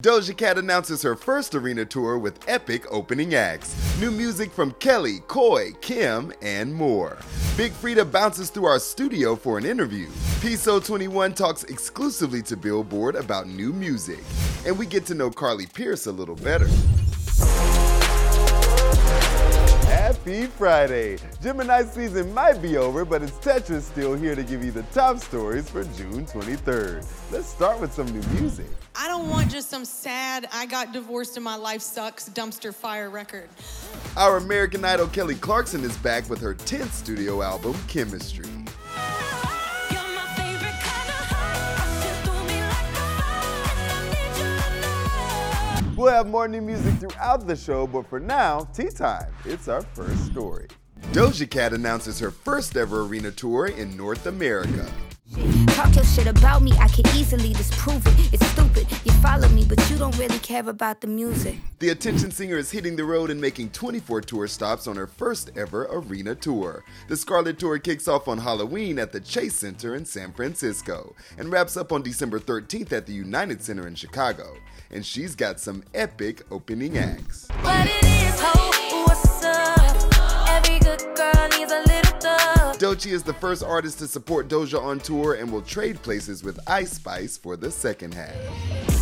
Doja Cat announces her first arena tour with epic opening acts. New music from Kelly, Coi, Kim, and more. Big Freedia bounces through our studio for an interview. Piso 21 talks exclusively to Billboard about new music. And we get to know Carly Pearce a little better. Happy Friday! Gemini season might be over, but it's Tetris still here to give you the top stories for June 23rd. Let's start with some new music. I don't want just some sad, I got divorced and my life sucks dumpster fire record. Our American Idol Kelly Clarkson is back with her 10th studio album, Chemistry. We'll have more new music throughout the show, but for now, tea time. It's our first story. Doja Cat announces her first ever arena tour in North America. Talk your shit about me, I can easily disprove it. It's stupid. You follow me, but you don't really care about the music. The attention singer is hitting the road and making 24 tour stops on her first ever arena tour. The Scarlet Tour kicks off on Halloween at the Chase Center in San Francisco and wraps up on December 13th at the United Center in Chicago. And she's got some epic opening acts. Doechii is the first artist to support Doja on tour and will trade places with Ice Spice for the second half.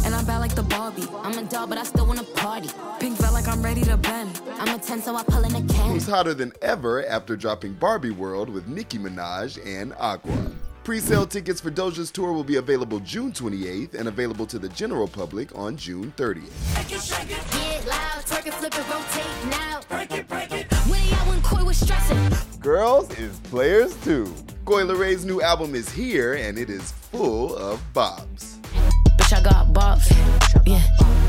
And I'm bad like the Barbie. I'm a doll, but I still wanna party. Pink felt like I'm ready to bend. I'm a 10, so I pull in a can. Who's hotter than ever after dropping Barbie World with Nicki Minaj and Aqua. Pre-sale tickets for Doja's tour will be available June 28th and available to the general public on June 30th. Girls is players too. Coi Leray's new album is here and it is full of bops. Bitch, I got bops. Yeah.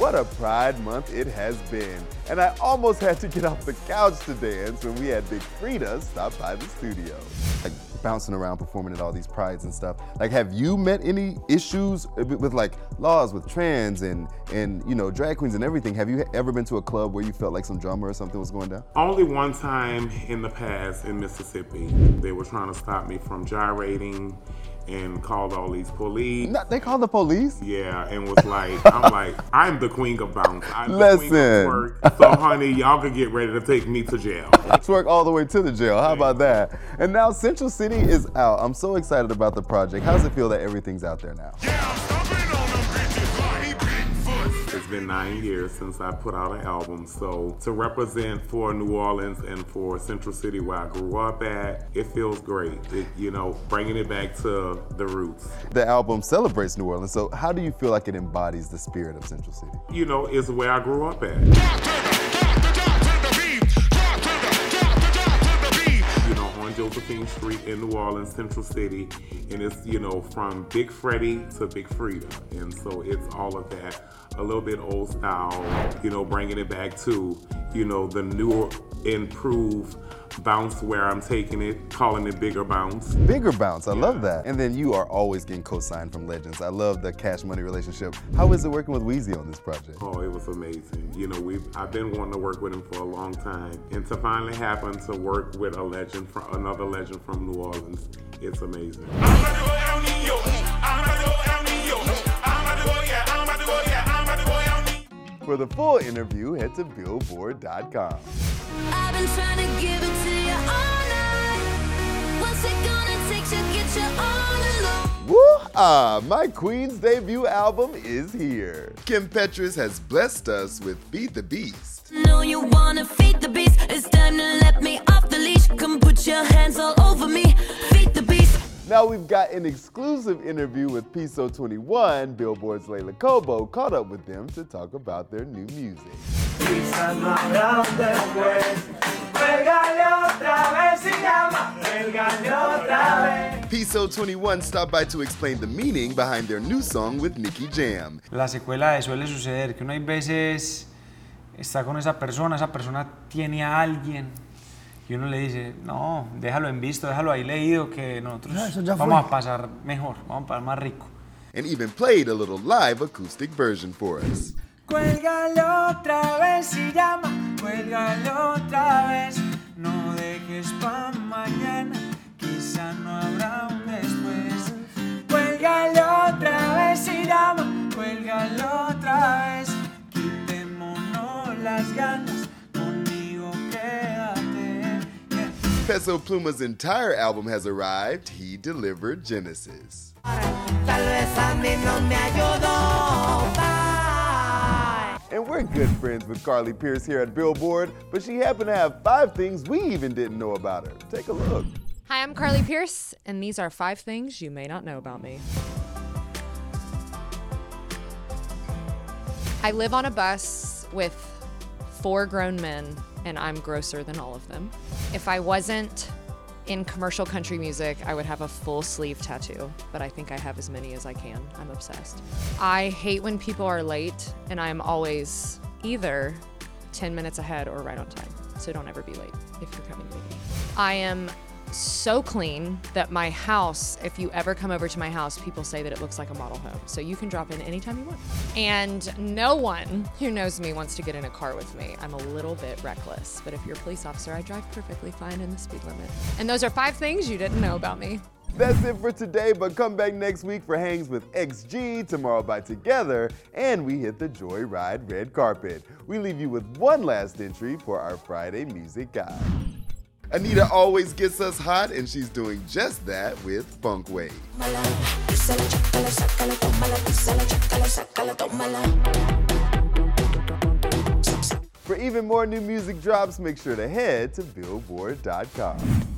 What a Pride Month it has been. And I almost had to get off the couch to dance when we had Big Freedia stop by the studio. Like bouncing around performing at all these prides and stuff. Like have you met any issues with, with like laws with trans and and you know drag queens and everything? Have you ever been to a club where you felt like some drama or something was going down? Only one time in the past in Mississippi. They were trying to stop me from gyrating and called all these police. No, they called the police? Yeah, and was like, I'm like, I'm the queen of bounce. I'm the queen Listen. of twerk. So, honey, y'all could get ready to take me to jail. Twerk all the way to the jail. How about that? And now Central City is out. I'm so excited about the project. How does it feel that everything's out there now? It's been nine years since I put out an album, so to represent for New Orleans and for Central City where I grew up at, it feels great. It, you know, bringing it back to the roots. The album celebrates New Orleans, so how do you feel like it embodies the spirit of Central City? You know, it's where I grew up at. In New Orleans, Central City, and it's you know from Big Freddie to Big Freedia, and so it's all of that, a little bit old style, you know, bringing it back to you know the new, improved bounce where I'm taking it, calling it bigger bounce. Bigger bounce, I love that. And then you are always getting co-signed from legends. I love the cash money relationship. How is it working with Weezy on this project? Oh, it was amazing. You know, we've I've been wanting to work with him for a long time, and to finally happen to work with a legend from another legend from New Orleans, it's amazing. For the full interview, head to billboard.com. I've been trying to give it to you all night. What's it gonna take to get you all alone? Woo! Ah, my Queen's debut album is here. Kim Petras has blessed us with Feed the Beast. Know you wanna feed the beast. It's time to let me off the leash. Come put your hands all over me. Feed the beast. Now we've got an exclusive interview with Piso 21, Billboard's Leila Cobo, caught up with them to talk about their new music. Cuélgale otra vez y llama. Cuélgale otra vez. Piso 21 stopped by to explain the meaning behind their new song with Nicky Jam. La secuela de suele suceder que uno hay veces está con esa persona, esa persona tiene a alguien y uno le dice, no, déjalo en visto, déjalo ahí leído que nosotros No, vamos fue. a pasar mejor, vamos a pasar más rico. And even played a little live acoustic version for us. Cuélgale otra vez y llama, cuélgale otra vez, no dejes pa' Peso Pluma's entire album has arrived. He delivered Genesis. Tal vez a mí no me ayudó. Bye. And we're good friends with Carly Pearce here at Billboard, but she happened to have five things we even didn't know about her. Take a look. Hi, I'm Carly Pearce, and these are five things you may not know about me. I live on a bus with four grown men, and I'm grosser than all of them. If I wasn't in commercial country music, I would have a full sleeve tattoo, but I think I have as many as I can. I'm obsessed. I hate when people are late, and I'm always either 10 minutes ahead or right on time. So don't ever be late if you're coming to me. I am so clean that my house, if you ever come over to my house, people say that it looks like a model home. So you can drop in anytime you want. And no one who knows me wants to get in a car with me. I'm a little bit reckless, but if you're a police officer, I drive perfectly fine in the speed limit. And those are five things you didn't know about me. That's it for today, but come back next week for Hangs with XG, Tomorrow X Together, and we hit the Joyride red carpet. We leave you with one last entry for our Friday music guide. Anitta always gets us hot, and she's doing just that with Funk Rave. For even more new music drops, make sure to head to Billboard.com.